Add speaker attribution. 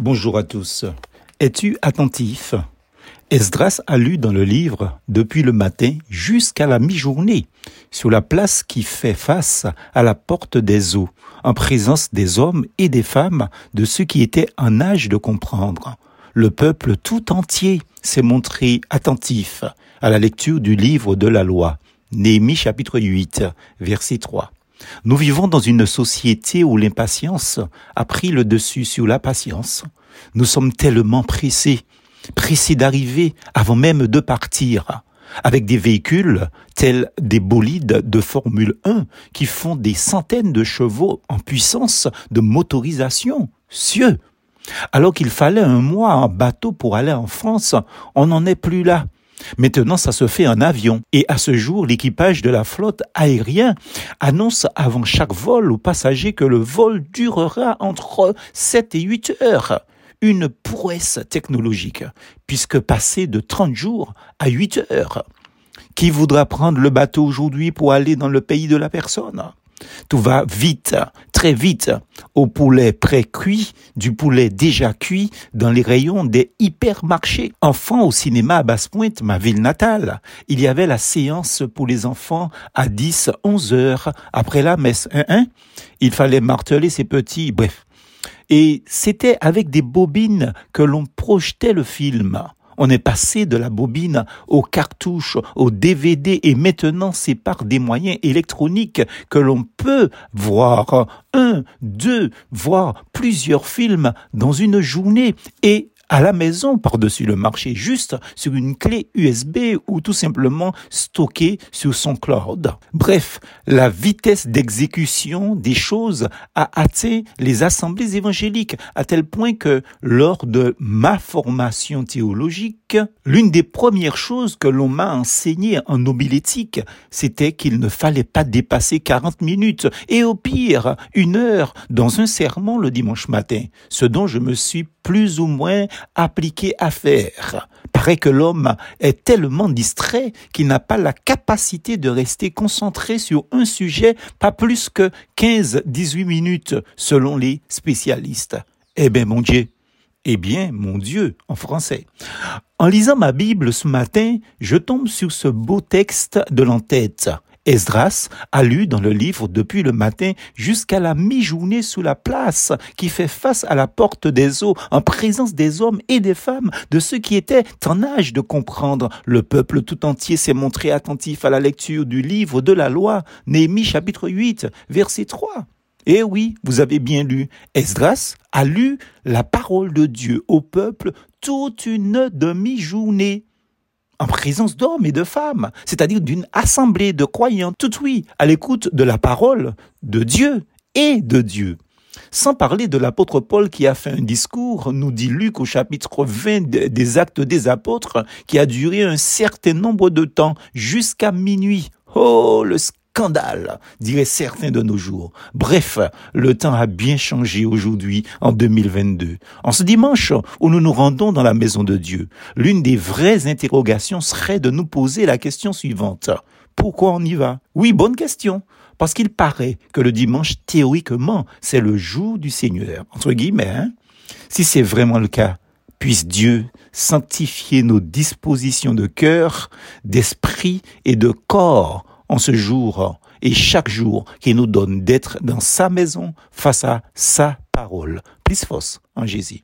Speaker 1: Bonjour à tous. Es-tu attentif? Esdras a lu dans le livre depuis le matin jusqu'à la mi-journée sur la place qui fait face à la porte des eaux, en présence des hommes et des femmes de ceux qui étaient en âge de comprendre? Le peuple tout entier s'est montré attentif à la lecture du livre de la loi. Néhémie chapitre 8, verset 3. Nous vivons dans une société où l'impatience a pris le dessus sur la patience. Nous sommes tellement pressés, pressés d'arriver avant même de partir, avec des véhicules tels des bolides de Formule 1 qui font des centaines de chevaux en puissance de motorisation. Cieux! Alors qu'il fallait un mois en bateau pour aller en France, on n'en est plus là. Maintenant, ça se fait en avion. Et à ce jour, l'équipage de la flotte aérienne annonce avant chaque vol aux passagers que le vol durera entre 7 et 8 heures. Une prouesse technologique, puisque passer de 30 jours à 8 heures. Qui voudra prendre le bateau aujourd'hui pour aller dans le pays de la personne? Tout va vite, très vite, au poulet pré-cuit, du poulet déjà cuit dans les rayons des hypermarchés. Enfant au cinéma à Basse-Pointe, ma ville natale, il y avait la séance pour les enfants à 10, 11 heures après la messe. Hein, il fallait marteler ses petits, bref. Et c'était avec des bobines que l'on projetait le film. On est passé de la bobine aux cartouches, au DVD et maintenant c'est par des moyens électroniques que l'on peut voir un, deux, voire plusieurs films dans une journée. Et à la maison par-dessus le marché, juste sur une clé USB ou tout simplement stocké sur son cloud. Bref, la vitesse d'exécution des choses a atteint les assemblées évangéliques à tel point que lors de ma formation théologique, l'une des premières choses que l'on m'a enseigné en homilétique, c'était qu'il ne fallait pas dépasser 40 minutes et au pire une heure dans un sermon le dimanche matin, ce dont je me suis plus ou moins appliqué à faire. Paraît que l'homme est tellement distrait qu'il n'a pas la capacité de rester concentré sur un sujet pas plus que 15-18 minutes selon les spécialistes. Eh bien, mon Dieu, eh bien, mon Dieu, en français. En lisant ma Bible ce matin, je tombe sur ce beau texte de l'entête. Esdras a lu dans le livre depuis le matin jusqu'à la mi-journée sous la place qui fait face à la porte des eaux en présence des hommes et des femmes, de ceux qui étaient en âge de comprendre. Le peuple tout entier s'est montré attentif à la lecture du livre de la loi, Néhémie chapitre 8, verset 3. Eh oui, vous avez bien lu. Esdras a lu la parole de Dieu au peuple toute une demi-journée en présence d'hommes et de femmes, c'est-à-dire d'une assemblée de croyants, tout oui, à l'écoute de la parole de Dieu et de Dieu. Sans parler de l'apôtre Paul qui a fait un discours, nous dit Luc au chapitre 20 des actes des apôtres, qui a duré un certain nombre de temps, jusqu'à minuit. Oh, le scandale, diraient certains de nos jours. Bref, le temps a bien changé aujourd'hui, en 2022. En ce dimanche où nous nous rendons dans la maison de Dieu, l'une des vraies interrogations serait de nous poser la question suivante. Pourquoi on y va? Oui, bonne question. Parce qu'il paraît que le dimanche, théoriquement, c'est le jour du Seigneur. Entre guillemets, hein Si c'est vraiment le cas, puisse Dieu sanctifier nos dispositions de cœur, d'esprit et de corps en ce jour et chaque jour qui nous donne d'être dans sa maison face à sa parole. Plus force en Jésus.